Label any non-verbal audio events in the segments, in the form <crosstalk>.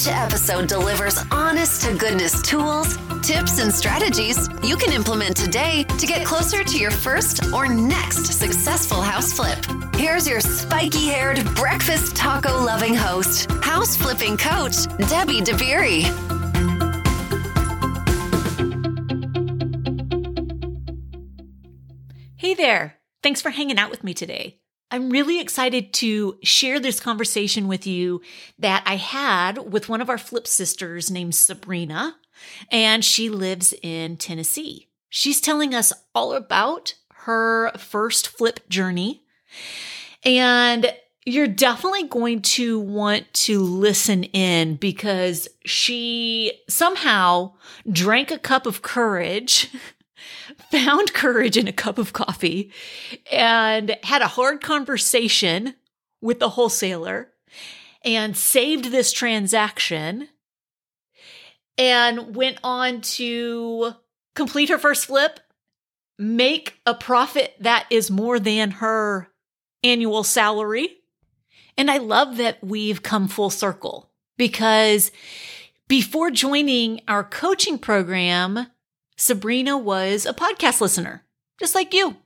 Each episode delivers honest to goodness tools, tips, and strategies you can implement today to get closer to your first or next successful house flip. Here's your spiky haired, breakfast taco loving host, house flipping coach, Debbie DeBerry. Hey there. Thanks for hanging out with me today. I'm really excited to share this conversation with you that I had with one of our flip sisters named Sabrina, and she lives in Tennessee. She's telling us all about her first flip journey. And you're definitely going to want to listen in because she somehow drank a cup of courage, <laughs> found <laughs> courage in a cup of coffee, and had a hard conversation with the wholesaler and saved this transaction and went on to complete her first flip, make a profit that is more than her annual salary. And I love that we've come full circle because before joining our coaching program, Sabrina was a podcast listener, just like you.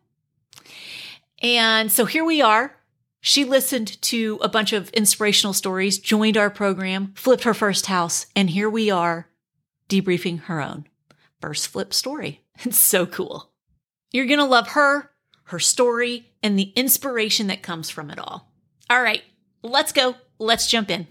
And so here we are. She listened to a bunch of inspirational stories, joined our program, flipped her first house, and here we are debriefing her own first flip story. <laughs> It's so cool. You're going to love her, her story, and the inspiration that comes from it all. All right, let's go. Let's jump in.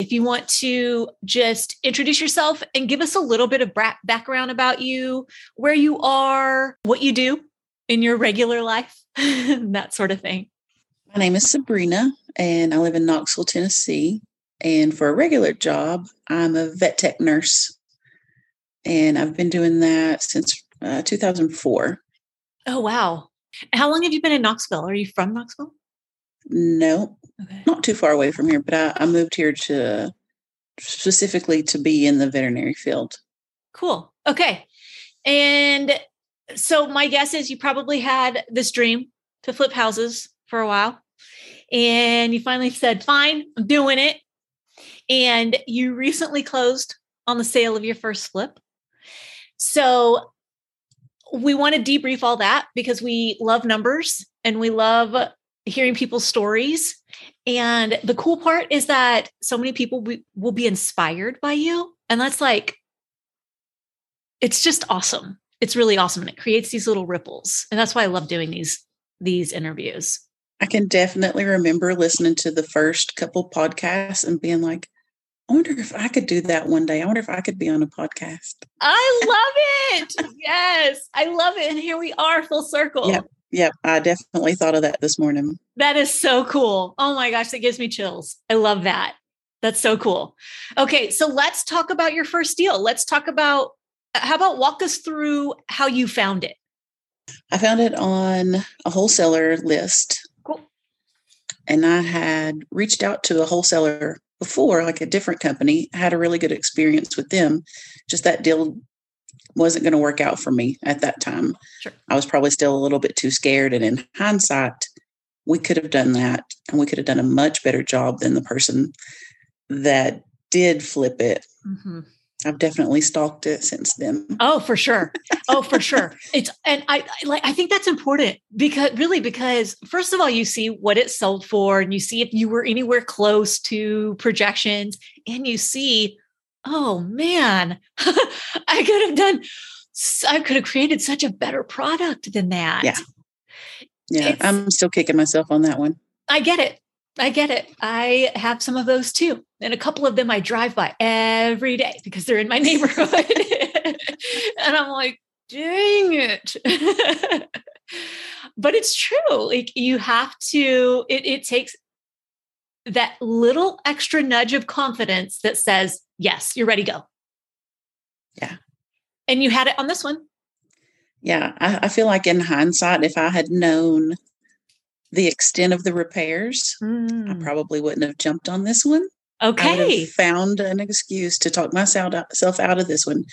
If you want to just introduce yourself and give us a little bit of background about you, where you are, what you do in your regular life, <laughs> that sort of thing. My name is Sabrina, and I live in Knoxville, Tennessee. And for a regular job, I'm a vet tech nurse. And I've been doing that since uh, 2004. Oh, wow. How long have you been in Knoxville? Are you from Knoxville? No, okay. not too far away from here, but I, I moved here to specifically to be in the veterinary field. Cool. Okay. And so my guess is you probably had this dream to flip houses for a while. And you finally said, fine, I'm doing it. And you recently closed on the sale of your first flip. So we want to debrief all that because we love numbers and we love hearing people's stories. And the cool part is that so many people will be inspired by you. And that's like, it's just awesome. It's really awesome. And it creates these little ripples. And that's why I love doing these, these interviews. I can definitely remember listening to the first couple podcasts and being like, I wonder if I could do that one day. I wonder if I could be on a podcast. I love it. <laughs> yes, I love it. And here we are, full circle. Yep. Yep. I definitely thought of that this morning. That is so cool. Oh my gosh, that gives me chills. I love that. That's so cool. Okay, so let's talk about your first deal. Let's talk about uh, how about walk us through how you found it? I found it on a wholesaler list. Cool. And I had reached out to a wholesaler before, like a different company, had a really good experience with them. Just that deal wasn't going to work out for me at that time. Sure. I was probably still a little bit too scared. And in hindsight, we could have done that and we could have done a much better job than the person that did flip it. Mm-hmm. I've definitely stalked it since then. Oh, for sure. Oh, for sure. It's and I like I think that's important because really because first of all you see what it sold for and you see if you were anywhere close to projections and you see oh man, <laughs> I could have done I could have created such a better product than that. Yeah. Yeah, it's, I'm still kicking myself on that one. I get it. I get it. I have some of those too. And a couple of them I drive by every day because they're in my <laughs> neighborhood. <laughs> and I'm like, dang it. but it's true. Like you have to, it, it takes that little extra nudge of confidence that says, yes, you're ready, go. Yeah. And you had it on this one. Yeah. I, I feel like in hindsight, if I had known the extent of the repairs, I Mm, probably wouldn't have jumped on this one. Okay. found an excuse to talk myself out, out of this one,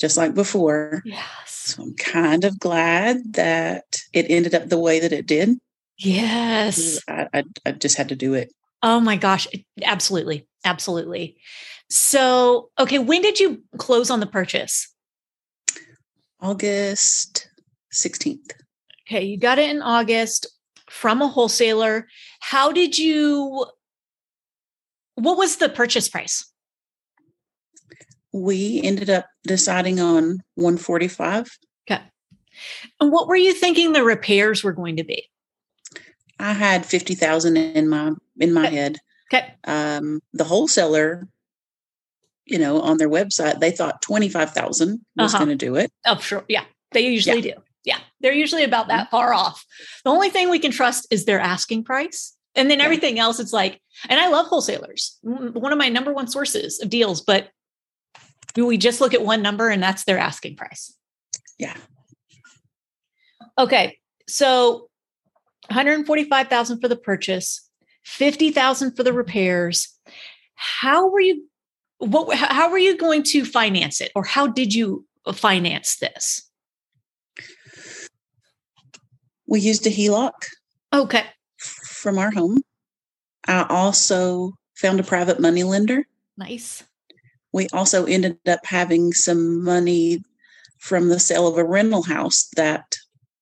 just like before. Yes. So I'm kind of glad that it ended up the way that it did. Yes. I, I, I just had to do it. Oh my gosh. Absolutely. Absolutely. So, okay, when did you close on the purchase? August 16th. Okay, you got it in August from a wholesaler. How did you what was the purchase price? We ended up deciding on 145. Okay. And what were you thinking the repairs were going to be? I had 50,000 in my in my Okay. head. Okay. Um, the wholesaler, you know, on their website, they thought 25,000 was Uh-huh. going to do it. Oh, sure. Yeah. They usually do. Yeah. They're usually about that far off. The only thing we can trust is their asking price. And then Yeah. everything else, it's like, and I love wholesalers, one of my number one sources of deals, but we just look at one number and that's their asking price. Yeah. Okay. So 145,000 for the purchase, 50,000 for the repairs. How were you what how how were you going to finance it or how did you finance this? We used a HELOC Okay. from our home. I also found a private money lender. Nice. We also ended up having some money from the sale of a rental house that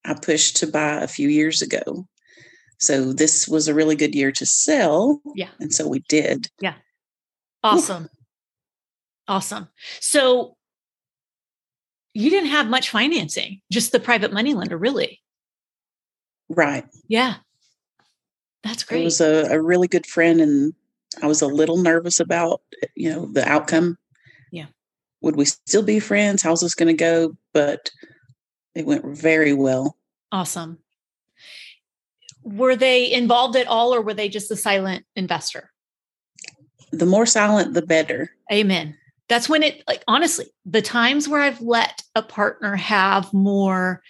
I pushed to buy a few years ago. So this was a really good year to sell. Yeah. And so we did. Yeah. Awesome. Awesome. So you didn't have much financing, just the private money lender, really. Right. Yeah. That's great. It was a, a really good friend and I was a little nervous about, you know, the outcome. Yeah. Would we still be friends? How's this going to go? But it went very well. awesome. Were they involved at all or were they just a silent investor? The more silent, the better. Amen. That's when it, like, honestly, the times where I've let a partner have more,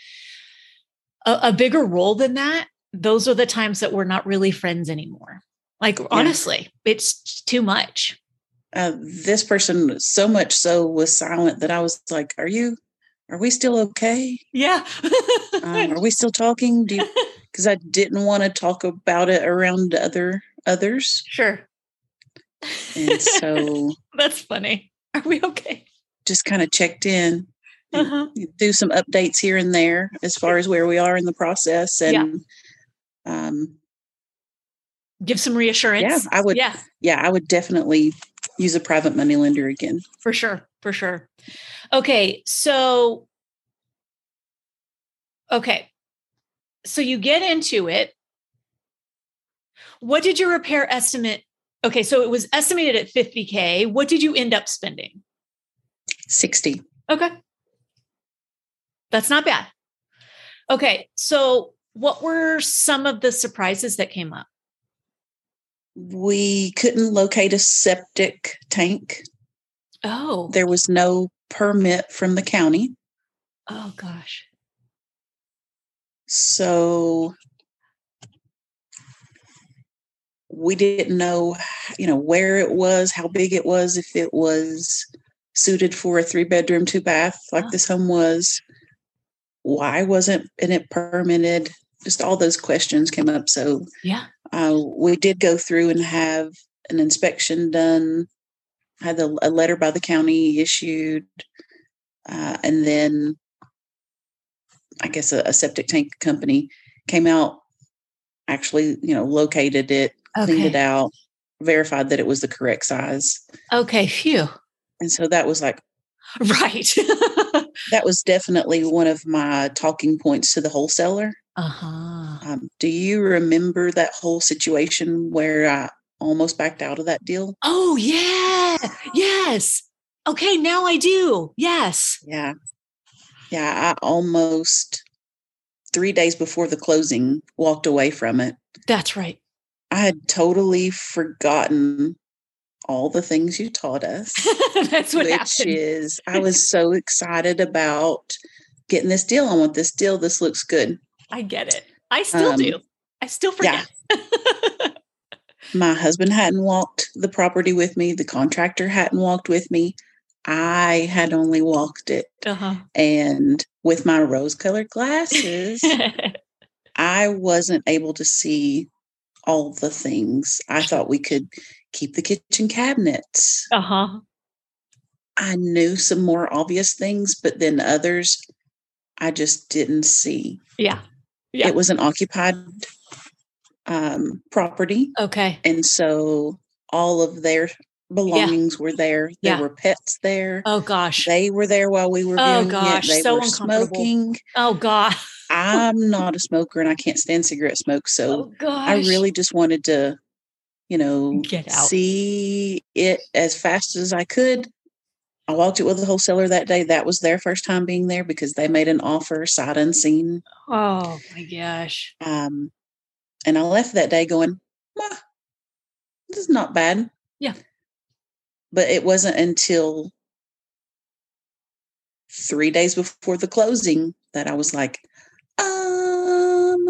a, a bigger role than that, those are the times that we're not really friends anymore. Like, honestly, it's too much. Uh, this person so much so was silent that I was like, "Are you? Are we still okay? Yeah. Um, are we still talking?" Do <laughs> because I didn't want to talk about it around other others, sure. and so <laughs> That's funny. Are we okay? just kind of checked in. Uh-huh. Do some updates here and there as far as where we are in the process, Yeah. and um, Give some reassurance. yeah, I would. Yeah, yeah, I would definitely use a private money lender again. for sure. For sure. Okay. So, okay. So you get into it. What did your repair estimate? Okay. So it was estimated at 50K. What did you end up spending? Sixty. Okay. That's not bad. Okay. So, what were some of the surprises that came up? We couldn't locate a septic tank. Oh, There was no permit from the county. oh gosh. So we didn't know, you know, where it was, how big it was, if it was suited for a three bedroom, two bath like Oh. this home was. Why wasn't it permitted? Just all those questions came up. So Yeah. uh, we did go through and have an inspection done. Had a, a letter by the county issued, uh, and then I guess a, a septic tank company came out. Actually, you know, located it, cleaned it out, verified that it was the correct size, Okay. Phew. and so that was like <laughs> Right. <laughs> that was definitely one of my talking points to the wholesaler. uh huh. Um, do you remember that whole situation where I almost backed out of that deal? Oh, yeah. Yes. Okay. Now I do. Yes. Yeah. Yeah. I almost three days before the closing walked away from it. That's right. I had totally forgotten all the things you taught <laughs> us, That's what which happened. is I was so excited about getting this deal. I want this deal. This looks good. I get it. I still Um, do. I still forget. My husband hadn't walked the property with me. The contractor hadn't walked with me. I had only walked it. uh-huh. And with my rose colored glasses, <laughs> I wasn't able to see all the things. I thought we could keep the kitchen cabinets. uh-huh. I knew some more obvious things, but then others I just didn't see. Yeah. Yeah. It was an occupied um, property. Okay. And so all of their belongings were there. There Yeah. were pets there. Oh gosh. They were there while we were Oh, gosh, it. They so were uncomfortable. smoking. Oh god. <laughs> I'm not a smoker and I can't stand cigarette smoke. So Oh. I really just wanted to, you know, Get out. see it as fast as I could. I walked it with the wholesaler that day. That was their first time being there because they made an offer sight unseen. Oh my gosh. Um, and I left that day going, "Well, this is not bad. Yeah. But it wasn't until three days before the closing that I was like, um,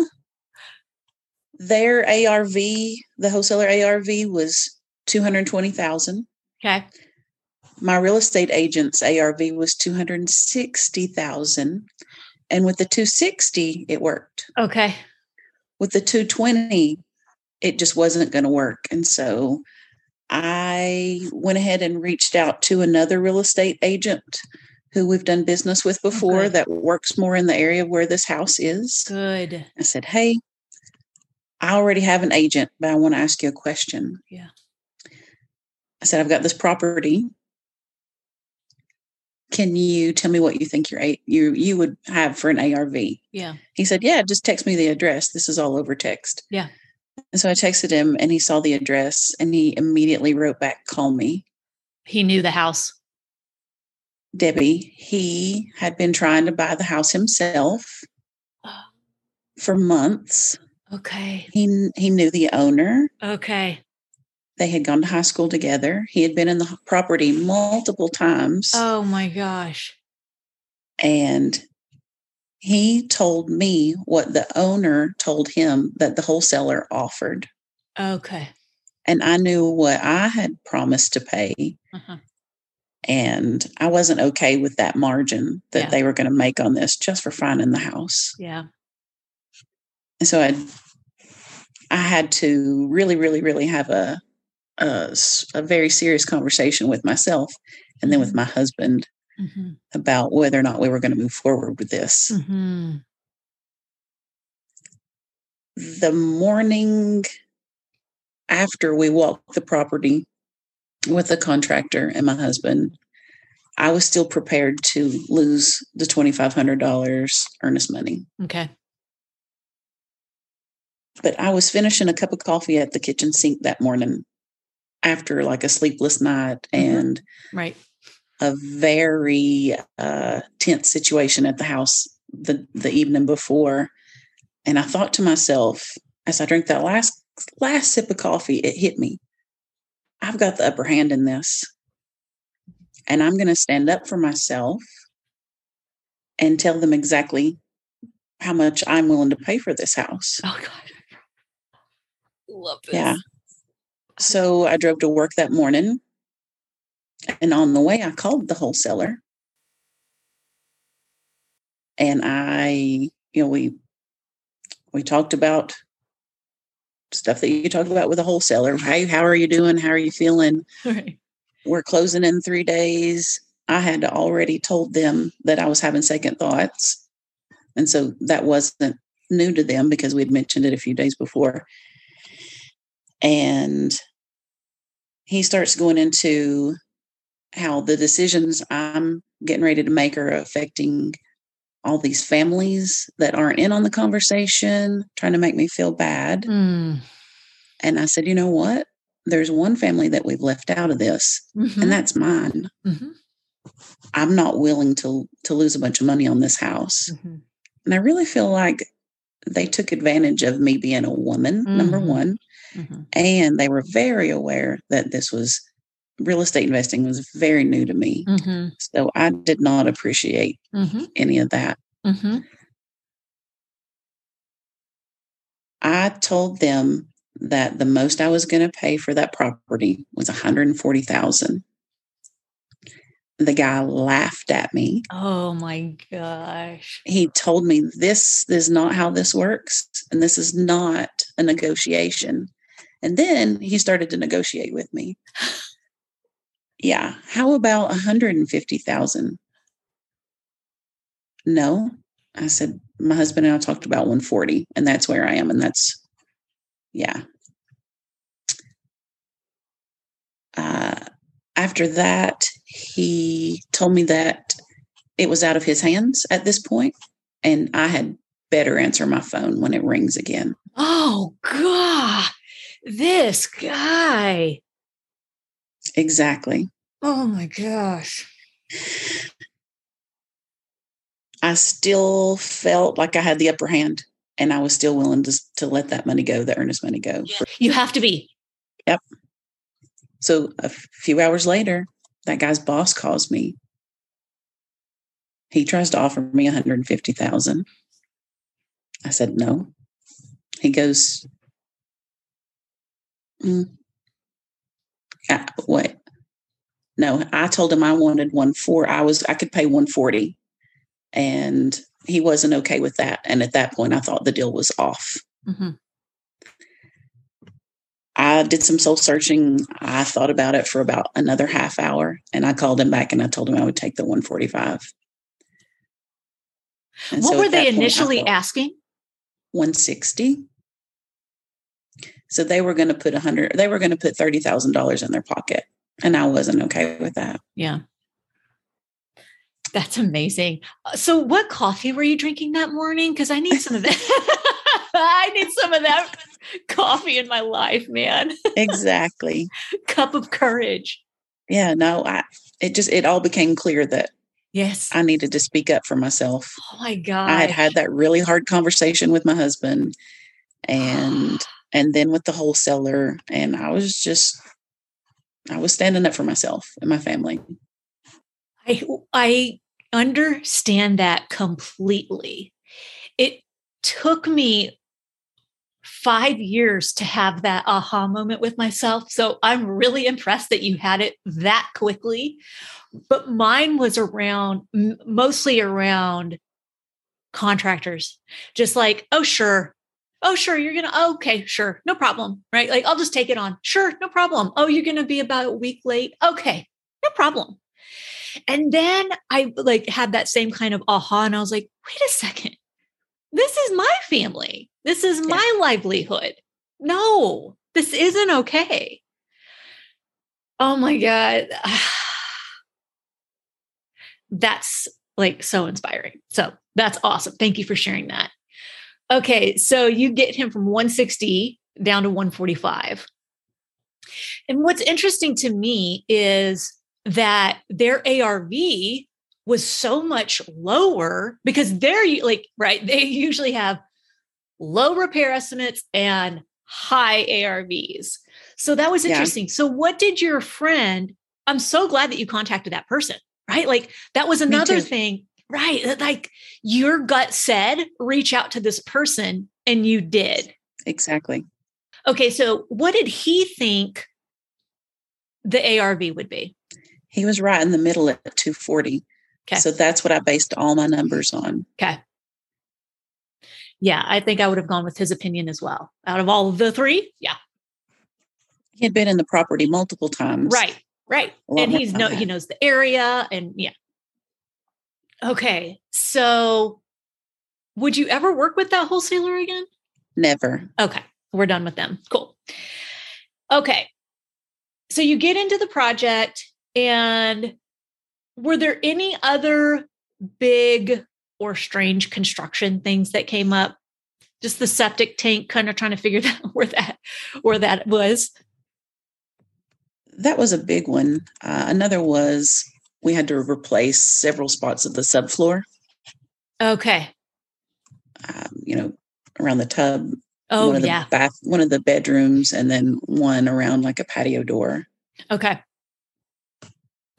their ARV, the wholesaler ARV was 220,000. Okay. My real estate agent's ARV was 260,000. And with the 260, it worked Okay. with the 220 it just wasn't going to work and so i went ahead and reached out to another real estate agent who we've done business with oh, before Okay. that works more in the area where this house is Good. i said hey i already have an agent but i want to ask you a question Yeah. i said i've got this property can you tell me what you think your A- you you would have for an arv Yeah. he said, Yeah, just text me the address. This is all over text. Yeah. And so I texted him and he saw the address and he immediately wrote back, Call me. He knew the house. Debbie, he had been trying to buy the house himself <gasps> for months. Okay. He he knew the owner. Okay. They had gone to high school together. He had been in the property multiple times. Oh my gosh. And he told me what the owner told him that the wholesaler offered. Okay. And I knew what I had promised to pay. Uh-huh. and I wasn't okay with that margin that Yeah. they were going to make on this just for finding the house. Yeah. And so I, I had to really, really, really have a, a, a very serious conversation with myself and then with my husband Mm-hmm. about whether or not we were going to move forward with this. Mm-hmm. The morning after we walked the property with the contractor and my husband, I was still prepared to lose the $2,500 earnest money. Okay. But I was finishing a cup of coffee at the kitchen sink that morning after like a sleepless night Mhm. and Right. A very uh, tense situation at the house the, the evening before. And I thought to myself, as I drank that last last sip of coffee, it hit me. I've got the upper hand in this. And I'm going to stand up for myself and tell them exactly how much I'm willing to pay for this house. Oh God. Love this. Yeah. So I drove to work that morning. And on the way, I called the wholesaler. And I, you know, we we talked about stuff that you talk about with a wholesaler. Hey, how are you doing? How are you feeling? <laughs> Right. We're closing in three days. I had already told them that I was having second thoughts. And so that wasn't new to them because we'd mentioned it a few days before. And he starts going into how the decisions I'm getting ready to make are affecting all these families that aren't in on the conversation, trying to make me feel bad. Mm. And I said, you know what? There's one family that we've left out of this, Mhm. and that's mine. Mhm. I'm not willing to to lose a bunch of money on this house. Mhm. And I really feel like they took advantage of me being a woman, number Mhm. one. Mhm. And they were very aware that this was real estate investing was very new to me. Mhm. So I did not appreciate Mhm. any of that. Mhm. I told them that the most I was going to pay for that property was 140,000. The guy laughed at me. Oh my gosh. He told me this is not how this works and this is not a negotiation. And then he started to negotiate with me. <laughs> Yeah, how about 150,000? No. I said my husband and I talked about 140 and that's where I am and that's yeah. Uh, after that, he told me that it was out of his hands at this point, and I had better answer my phone when it rings again. Oh, God. This guy. Exactly. Oh, my gosh. I still felt like I had the upper hand and I was still willing to, to let that money go, the earnest money go. You have to be. Yep. So a few hours later, that guy's boss calls me. He tries to offer me 150,000. I said no. He goes, mm, yeah, what? No, I told him I wanted one four. I was I could pay 140. And he wasn't okay with that. And at that point, I thought the deal was off. Mm-hmm. I did some soul searching. I thought about it for about another half hour and I called him back and I told him I would take the 145. And what so were they initially thought, asking? 160. So they were going to put a hundred, they were going to put $30,000 in their pocket. And I wasn't okay with that. Yeah. That's amazing. Uh, so, what coffee were you drinking that morning? Because I need some of that. <laughs> I need some of that coffee in my life, man. exactly. <laughs> Cup of courage. Yeah, no, I it just it all became clear that yes, I needed to speak up for myself. Oh my god. I had had that really hard conversation with my husband <gasps> and and then with the wholesaler and I was just I was standing up for myself and my family. I I understand that completely. It took me five years to have that aha moment with myself. So I'm really impressed that you had it that quickly. But mine was around mostly around contractors, just like, oh, sure. Oh, sure. You're going to, oh, okay, sure. No problem. Right. Like, I'll just take it on. Sure. No problem. Oh, you're going to be about a week late. Okay. No problem. And then I like had that same kind of aha and I was like, wait a second. This is my family. This is my yeah. livelihood. No, this isn't okay. Oh my God. <sighs> That's like so inspiring. So that's awesome. Thank you for sharing that. Okay. So you get him from 160 down to 145. And what's interesting to me is that their ARV was so much lower because they're like, right, they <laughs> usually have low repair estimates and high ARVs. So that was interesting. Yeah. So, what did your friend? I'm so glad that you contacted that person, right? Like, that was another thing, right? Like, your gut said, reach out to this person, and you did. Exactly. Okay. So, what did he think the ARV would be? He was right in the middle at 240. Okay. So that's what I based all my numbers on. Okay. Yeah, I think I would have gone with his opinion as well. Out of all of the three, yeah. He had been in the property multiple times. Right, right. And he's no he knows the area and yeah. Okay. So would you ever work with that wholesaler again? Never. Okay. We're done with them. Cool. Okay. So you get into the project and were there any other big or strange construction things that came up? Just the septic tank, kind of trying to figure <laughs> that where that where that was. That was a big one. Uh, another was we had to replace several spots of the subfloor. Okay. Um, you know, around the tub. Oh one of the yeah. Bath, one of the bedrooms, and then one around like a patio door. Okay.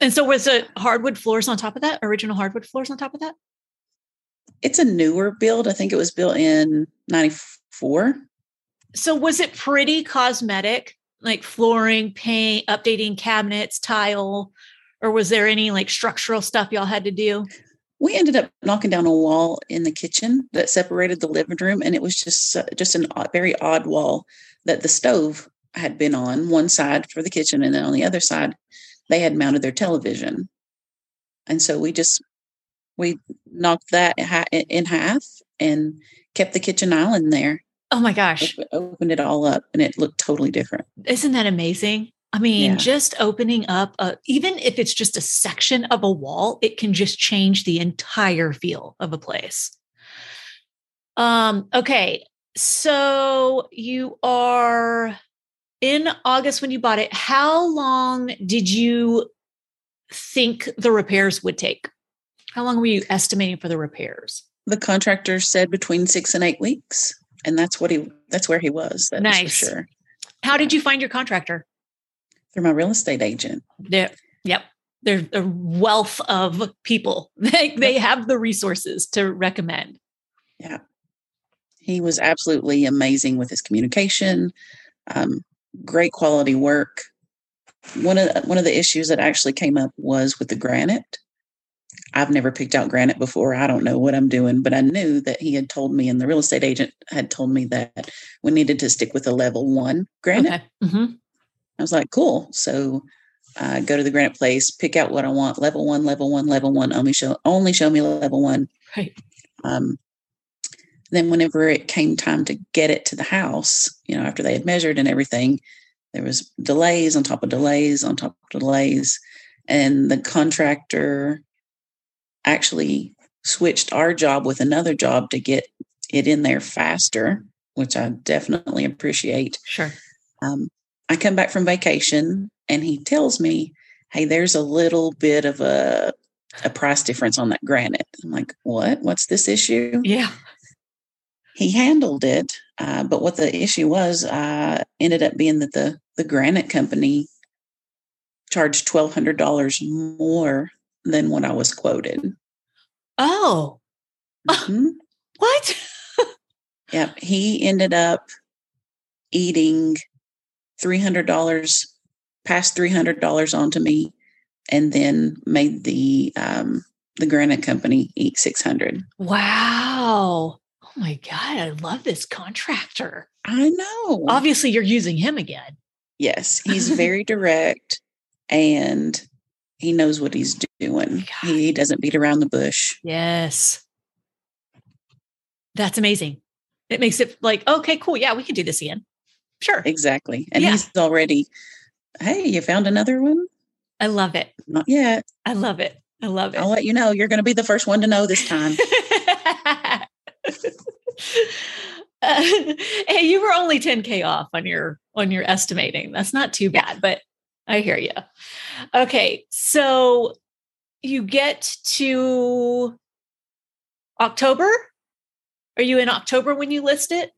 And so was it hardwood floors on top of that? Original hardwood floors on top of that? It's a newer build. I think it was built in 94. So was it pretty cosmetic, like flooring, paint, updating cabinets, tile, or was there any like structural stuff y'all had to do? We ended up knocking down a wall in the kitchen that separated the living room, and it was just just an odd, very odd wall that the stove had been on one side for the kitchen, and then on the other side they had mounted their television. And so we just we knocked that in half and kept the kitchen island there. Oh my gosh. Opened it all up and it looked totally different. Isn't that amazing? I mean, yeah. just opening up, a, even if it's just a section of a wall, it can just change the entire feel of a place. Um, okay. So you are in August when you bought it. How long did you think the repairs would take? How long were you estimating for the repairs? The contractor said between six and eight weeks, and that's what he that's where he was. That's nice. for sure. How did you find your contractor? Through my real estate agent. Yeah. Yep. There's a wealth of people. <laughs> They they have the resources to recommend. Yeah. He was absolutely amazing with his communication. Um, great quality work. One of the, one of the issues that actually came up was with the granite. I've never picked out granite before. I don't know what I'm doing, but I knew that he had told me, and the real estate agent had told me that we needed to stick with a level one granite. Okay. Mm-hmm. I was like, cool. So uh, go to the granite place, pick out what I want. Level one, level one, level one. Only show only show me level one. Right. Um, then whenever it came time to get it to the house, you know, after they had measured and everything, there was delays on top of delays on top of delays. And the contractor actually switched our job with another job to get it in there faster, which I definitely appreciate. Sure. Um, I come back from vacation and he tells me, Hey, there's a little bit of a a price difference on that granite. I'm like, what? What's this issue? Yeah he handled it. Uh, but what the issue was, uh, ended up being that the the granite company charged twelve hundred dollars more than what I was quoted. Oh, mm-hmm. <laughs> what? yep, he ended up eating three hundred dollars, passed three hundred dollars onto me, and then made the um, the granite company eat six hundred. Wow Oh my God, I love this contractor. I know. Obviously, you're using him again. Yes, he's <laughs> very direct and he knows what he's doing. God. He doesn't beat around the bush. Yes. That's amazing. It makes it like, okay, cool. Yeah, we can do this again. Sure. Exactly. And yeah. he's already, hey, you found another one? I love it. Not yet. I love it. I love it. I'll let you know. You're going to be the first one to know this time. <laughs> uh, <laughs> hey, you were only 10k off on your on your estimating. That's not too bad, but I hear you. Okay, so you get to October. Are you in October when you list it?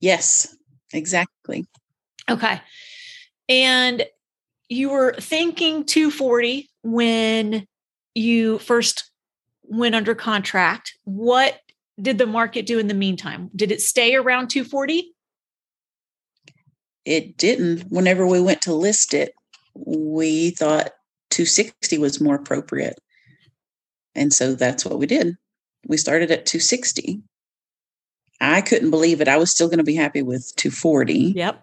Yes, exactly. Okay. And you were thinking 240 when you first went under contract. What did the market do in the meantime? Did it stay around 240? It didn't. Whenever we went to list it, we thought 260 was more appropriate. And so that's what we did. We started at 260. I couldn't believe it. I was still going to be happy with 240. Yep.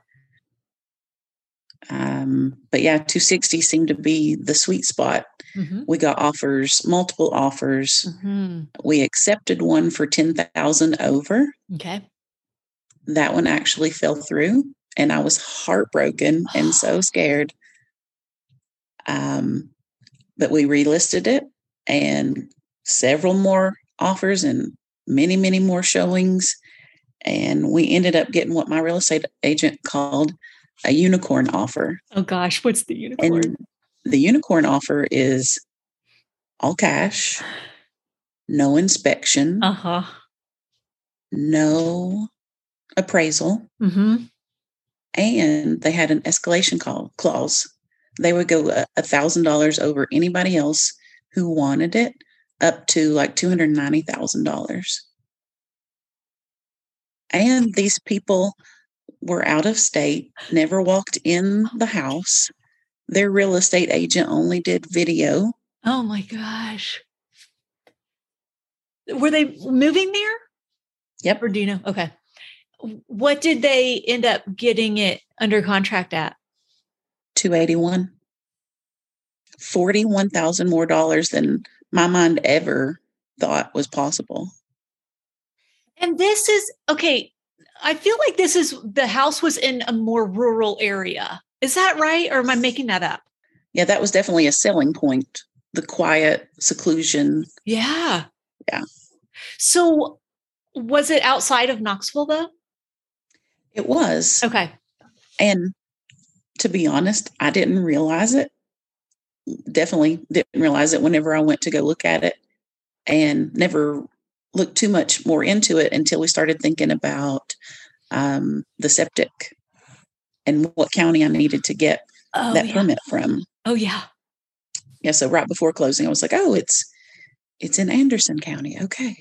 Um, but yeah, 260 seemed to be the sweet spot. Mm-hmm. We got offers, multiple offers. Mm-hmm. We accepted one for 10,000 over. Okay. That one actually fell through and I was heartbroken and so <sighs> scared. Um, but we relisted it and several more offers and many, many more showings. And we ended up getting what my real estate agent called a unicorn offer. Oh gosh, what's the unicorn? And the unicorn offer is all cash, no inspection, uh-huh. no appraisal, mm-hmm. and they had an escalation call clause. They would go a thousand dollars over anybody else who wanted it, up to like two hundred ninety thousand dollars. And these people were out of state, never walked in the house. Their real estate agent only did video. Oh my gosh. Were they moving there? Yep. Or do you know? Okay. What did they end up getting it under contract at? 281. 41,000 more dollars than my mind ever thought was possible. And this is okay. I feel like this is the house was in a more rural area. Is that right? Or am I making that up? Yeah, that was definitely a selling point. The quiet seclusion. Yeah. Yeah. So was it outside of Knoxville though? It was. Okay. And to be honest, I didn't realize it. Definitely didn't realize it whenever I went to go look at it and never looked too much more into it until we started thinking about um, the septic and what county I needed to get Oh, that yeah. permit from. Oh yeah. Yeah, so right before closing, I was like, "Oh, it's it's in Anderson County." Okay,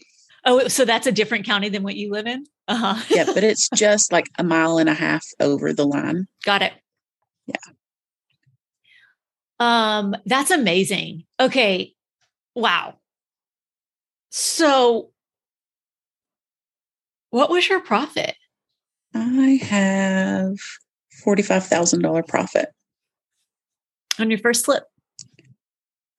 Oh, so that's a different county than what you live in? Uh-huh. yeah, but it's <laughs> just like a mile and a half over the line. Got it. Yeah. Um, that's amazing. Okay. Wow. So what was your profit? I have forty-five thousand dollar profit. on your first slip?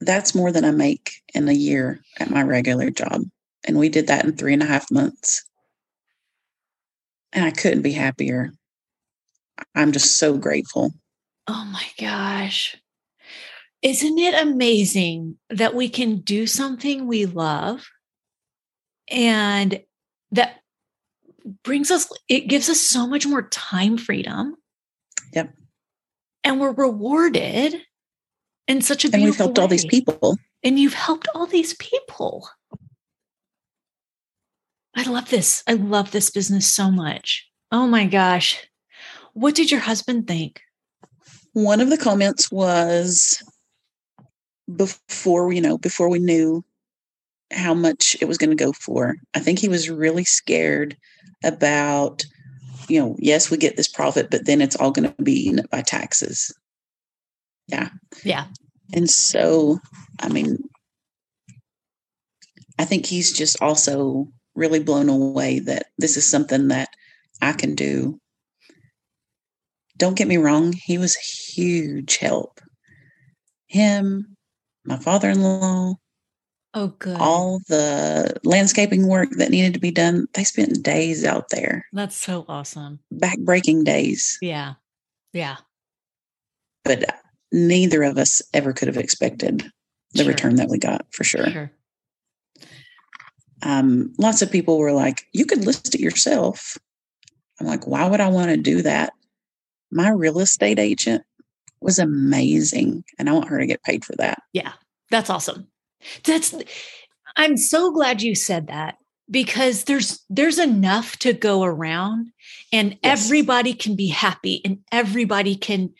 That's more than I make in a year at my regular job, and we did that in three and a half months. And I couldn't be happier. I'm just so grateful. Oh my gosh. Isn't it amazing that we can do something we love and that brings us, it gives us so much more time freedom. Yep. And we're rewarded in such a And we've helped all these people. And you've helped all these people. I love this. I love this business so much. Oh my gosh. What did your husband think? One of the comments was before, you know, before we knew how much it was going to go for. I think he was really scared about, you know, yes, we get this profit, but then it's all going to be eaten up by taxes. Yeah. Yeah. And so, I mean, I think he's just also really blown away that this is something that I can do. Don't get me wrong, he was a huge help. Him, my father in law, Oh, good. all the landscaping work that needed to be done, they spent days out there, That's so awesome. back breaking days. Yeah. Yeah. But neither of us ever could have expected the Sure. return that we got for sure. Sure. um, lots of people were like, you could list it yourself. I'm like, why would I want to do that? My real estate agent was amazing, and I want her to get paid for that. Yeah. That's awesome. That's I'm so glad you said that because there's there's enough to go around and Yes. everybody can be happy and everybody can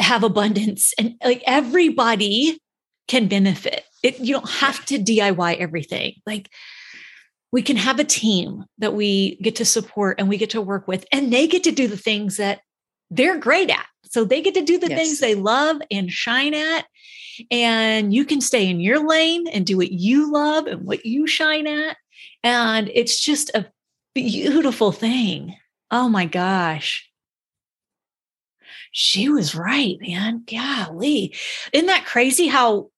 have abundance and like everybody can benefit. It you don't have to DIY everything. Like we can have a team that we get to support and we get to work with and they get to do the things that they're great at. So they get to do the Yes. things they love and shine at and you can stay in your lane and do what you love and what you shine at. And it's just a beautiful thing. Oh my gosh. She was right man. Golly. Isn't that crazy how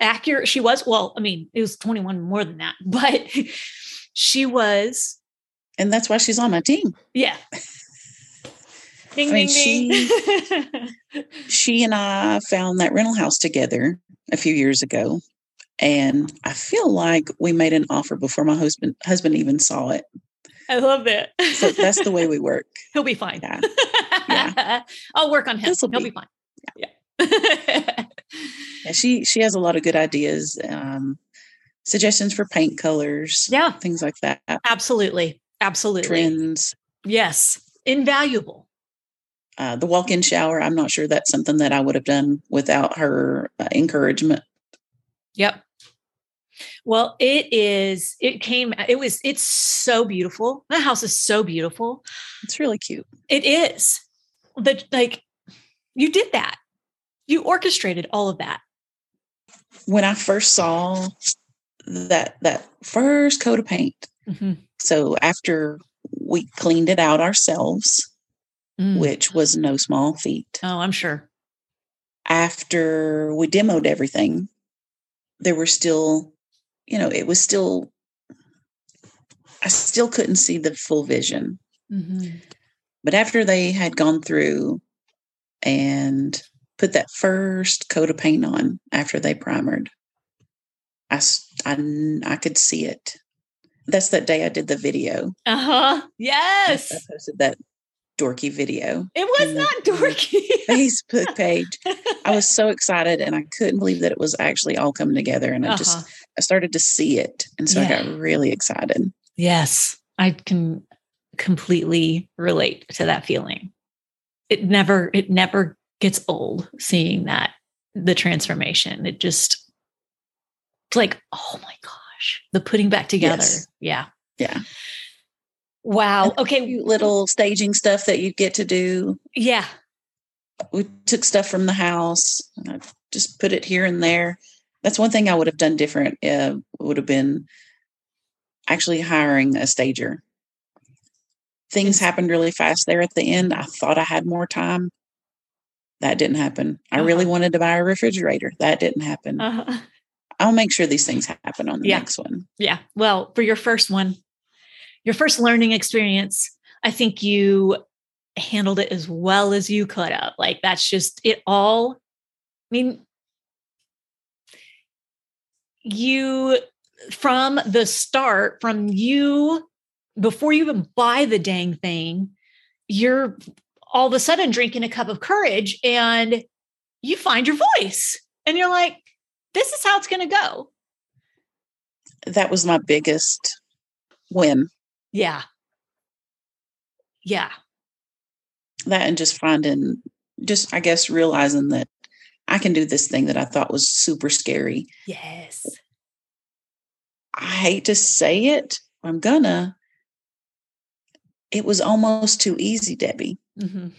accurate she was? Well i mean it was 21 more than that <laughs> but she was And that's why she's on my team. yeah ding I mean, ding ding <laughs> She and I found that rental house together a few years ago. And I feel like we made an offer before my husband husband even saw it. i love that So that's the way we work. <laughs> He'll be fine. Yeah. Yeah. <laughs> I'll work on him. This'll He'll be- be, fine. Yeah. Yeah, she she has a lot of good ideas, um, suggestions for paint colors, yeah, things like that, absolutely. Absolutely. trends. Yes. Invaluable. Uh, the walk-in shower. I'm not sure that's something that I would have done without her uh, encouragement. Yep. Well, it is, it came, it was, it's so beautiful. The house is so beautiful. It's really cute. It is. The like you did that. You orchestrated all of that. When I first saw that that first coat of paint, Mm-hmm. so after we cleaned it out ourselves, Mm. which was no small feat. Oh, I'm sure. After we demoed everything, there were still, you know, it was still I still couldn't see the full vision. Mhm. But after they had gone through and put that first coat of paint on after they primered, I, kn- I could see it. That's that day I did the video. Uh-huh. Yes. I posted that dorky video It was not dorky. <laughs> Facebook page. I was so excited and I couldn't believe that it was actually all coming together. And I just Uh-huh. I started to see it. And so I got really excited. Yes, I can completely relate to that feeling. It never it never gets old seeing that the transformation. It just it's like, oh my gosh, the putting back together. Yes. Yeah. Yeah. Wow. Okay. Little staging stuff that you get to do. Yeah. we took stuff from the house and I just put it here and there. That's one thing I would have done different. Uh, would have been actually hiring a stager. Things happened really fast there at the end. I thought I had more time. That didn't happen. I really Uh-huh. wanted to buy a refrigerator. That didn't happen. Uh, I'll make sure these things happen on the Yeah. next one. yeah. Well, for your first one, your first learning experience, I think you handled it as well as you could have. Like that's just it all. I mean, you from the start, from you before you even buy the dang thing, you're all of a sudden drinking a cup of courage and you find your voice and you're like, this is how it's going to go. That was my biggest win. Yeah. Yeah. That and just finding, just I guess realizing that I can do this thing that I thought was super scary. Yes. I hate to say it, I'm gonna. It was almost too easy, Debbie. Mhm.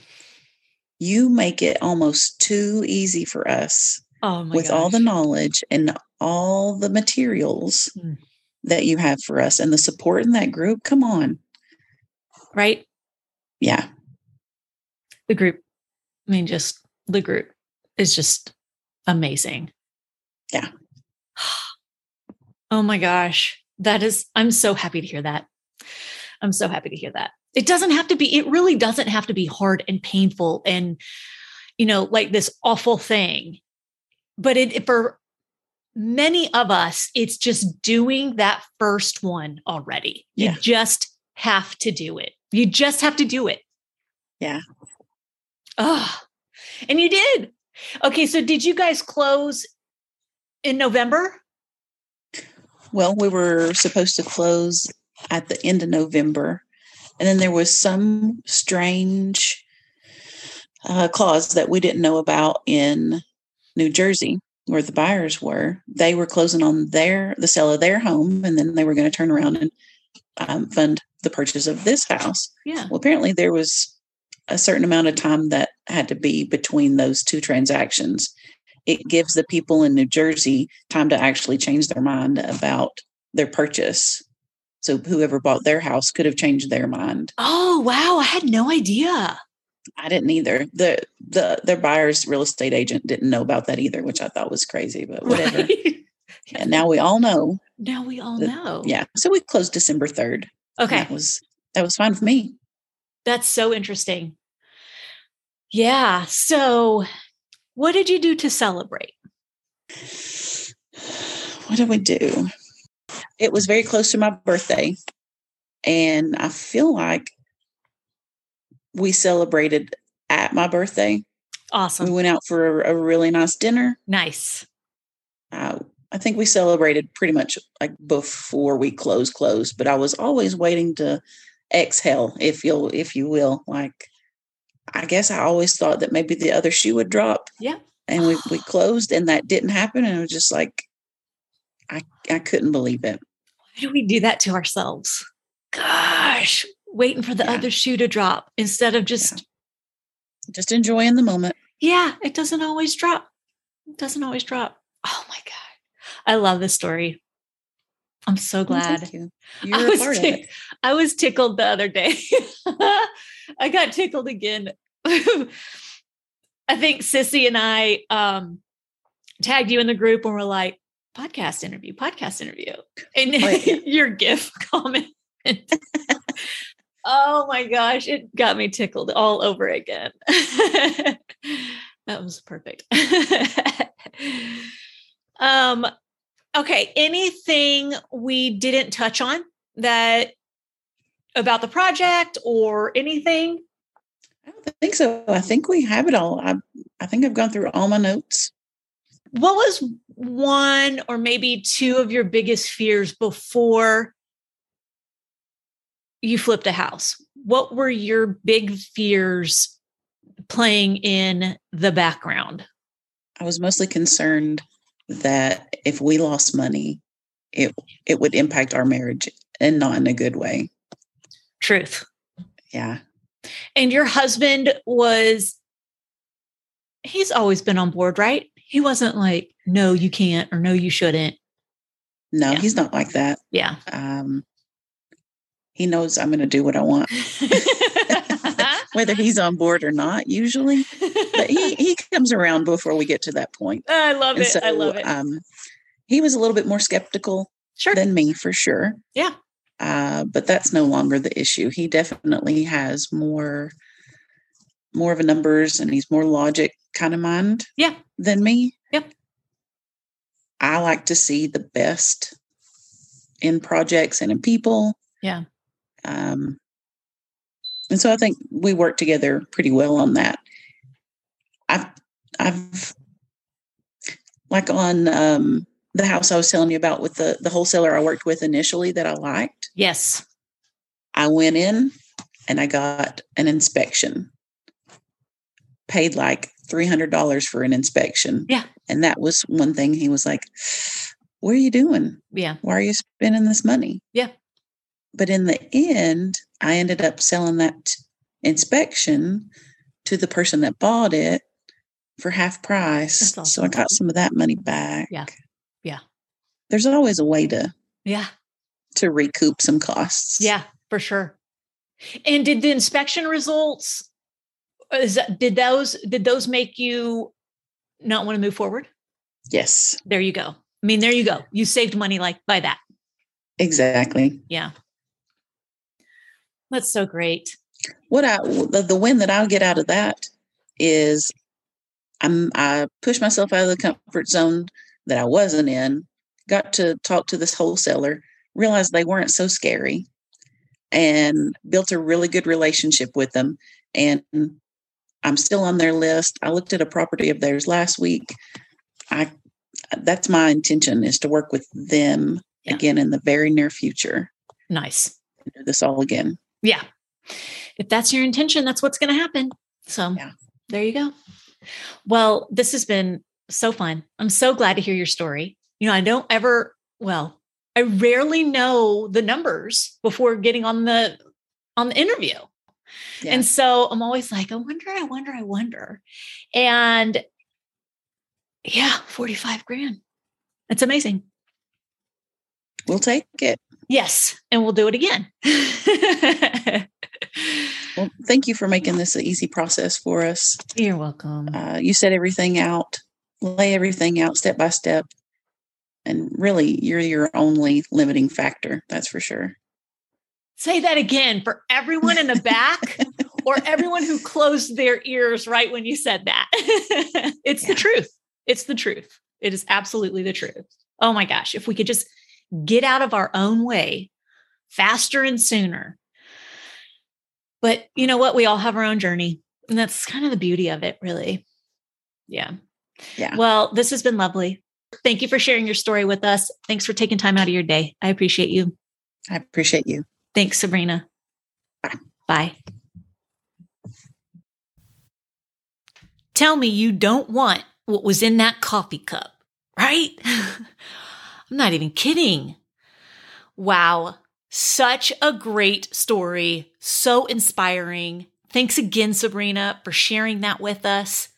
You make it almost too easy for us Oh my with all the knowledge and all the materials Mm. That you have for us and the support in that group. Come on. right? Yeah. The group. I mean, just the group is just amazing. Yeah. Oh my gosh. That is, I'm so happy to hear that. I'm so happy to hear that. It doesn't have to be, it really doesn't have to be hard and painful and, you know, like this awful thing. But it, for many of us, it's just doing that first one already. You Yeah. just have to do it. You just have to do it. Yeah. Oh, and you did. Okay. So did you guys close in November? Well, we were supposed to close at the end of November. And then there was some strange uh, clause that we didn't know about in New Jersey, where the buyers were. They were closing on their the sale of their home, and then they were going to turn around and um, fund the purchase of this house. Yeah. Well, apparently there was a certain amount of time that had to be between those two transactions. It gives the people in New Jersey time to actually change their mind about their purchase. So whoever bought their house could have changed their mind. Oh, wow. I had no idea. I didn't either. The the their buyer's real estate agent didn't know about that either, which I thought was crazy, but whatever. Right? <laughs> And now we all know. now we all The- know. Yeah. So we closed December 3rd. Okay. That was that was fine for me. That's so interesting. Yeah. So, what did you do to celebrate? <sighs> What did we do? It was very close to my birthday. And I feel like we celebrated at my birthday. Awesome. We went out for a, a really nice dinner. Nice. Uh, I think we celebrated pretty much like before we closed closed, but I was always waiting to exhale, if you'll if you will. Like I guess I always thought that maybe the other shoe would drop. Yeah. And we, we <sighs> closed and that didn't happen. And it was just like I, I couldn't believe it. Why do we do that to ourselves? Gosh, waiting for the Yeah. other shoe to drop instead of just, Just enjoying the moment. yeah, it doesn't always drop. It doesn't always drop. Oh my God. I love this story. I'm so Well, glad. You. <laughs> I was, tick- it. I was tickled the other day. <laughs> I got tickled again. <laughs> I think Sissy and I um, tagged you in the group and we're like, podcast interview, podcast interview. And Oh, yeah. your GIF comment. Oh my gosh, it got me tickled all over again. <laughs> that was perfect. <laughs> um, okay, anything we didn't touch on that about the project or anything? I don't think so. I think we have it all. I, I think I've gone through all my notes. What was one or maybe two of your biggest fears before you flipped a house? What were your big fears playing in the background? I was mostly concerned that if we lost money, it it would impact our marriage and not in a good way. Truth. Yeah. And your husband was, he's always been on board, right? He wasn't like, no, you can't, or no, you shouldn't. No, Yeah. he's not like that. Yeah. Um, he knows I'm going to do what I want, <laughs> whether he's on board or not. Usually, but he he comes around before we get to that point. <laughs> I love And it. so, I love it. um, he was a little bit more skeptical sure. than me for sure. Yeah. Uh, but that's no longer the issue. He definitely has more more of a numbers and he's more logic kind of mind Yeah. than me. Yep. I like to see the best in projects and in people. Yeah. Um, and so I think we work together pretty well on that. I've, I've, like on um, the house I was telling you about with the the wholesaler I worked with initially that I liked. yes. I went in and I got an inspection. Paid like three hundred dollars for an inspection. Yeah. and that was one thing he was like, "What are you doing? Yeah. Why are you spending this money?" Yeah. But in the end, I ended up selling that inspection to the person that bought it for half price. That's So I got some of that money back. Yeah. Yeah. There's always a way to Yeah. to recoup some costs. Yeah, for sure. And did the inspection results is that, did those did those make you not want to move forward? Yes. There you go. I mean, there you go. You saved money like by that. Exactly. Yeah. That's so great. what I the, the win that I'll get out of that is I'm I pushed myself out of the comfort zone that I wasn't in, got to talk to this wholesaler, realized they weren't so scary, and built a really good relationship with them. And I'm still on their list. I looked at a property of theirs last week. I that's my intention is to work with them Yeah. again in the very near future. Nice. Do this all again. Yeah. If that's your intention, that's what's going to happen. So Yeah. there you go. Well, this has been so fun. I'm so glad to hear your story. You know, I don't ever, well, I rarely know the numbers before getting on the on the interview. Yeah. And so I'm always like, I wonder, I wonder, I wonder. And yeah, 45 grand. That's amazing. We'll take it. Yes. And we'll do it again. <laughs> Well, thank you for making this an easy process for us. You're welcome. Uh, you set everything out, lay everything out step by step. And really, you're your only limiting factor. That's for sure. Say that again for everyone in the back <laughs> or everyone who closed their ears right when you said that. <laughs> it's the truth. It's the truth. It is absolutely the truth. Oh my gosh. If we could just get out of our own way faster and sooner. But you know what? We all have our own journey. And that's kind of the beauty of it, really. Yeah. Yeah. Well, this has been lovely. Thank you for sharing your story with us. Thanks for taking time out of your day. I appreciate you. I appreciate you. Thanks, Sabrina. Bye. Bye. Tell me you don't want what was in that coffee cup, right? <laughs> I'm not even kidding. Wow. Such a great story. So inspiring. Thanks again, Sabrina, for sharing that with us.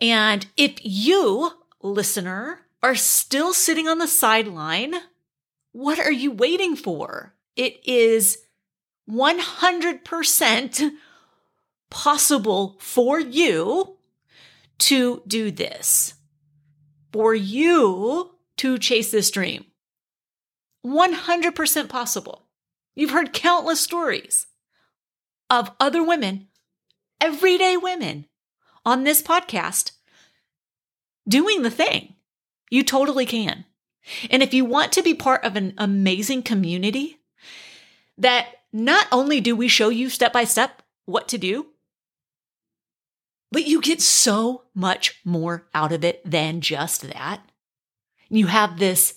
And if you, listener, are still sitting on the sideline, what are you waiting for? It is 100% possible for you to do this, for you to chase this dream. 100% possible. You've heard countless stories of other women, everyday women on this podcast doing the thing. You totally can. And if you want to be part of an amazing community that not only do we show you step by step what to do, but you get so much more out of it than just that. You have this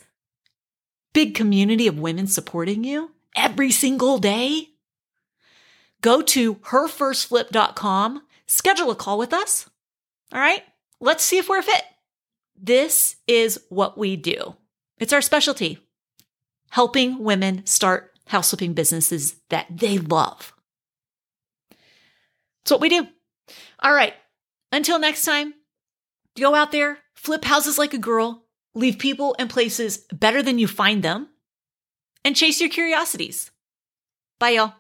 big community of women supporting you every single day. Go to herfirstflip.com, schedule a call with us. All right, let's see if we're a fit. This is what we do. It's our specialty helping women start house flipping businesses that they love. It's what we do. All right. Until next time, go out there, flip houses like a girl, leave people and places better than you find them, and chase your curiosities. Bye, y'all.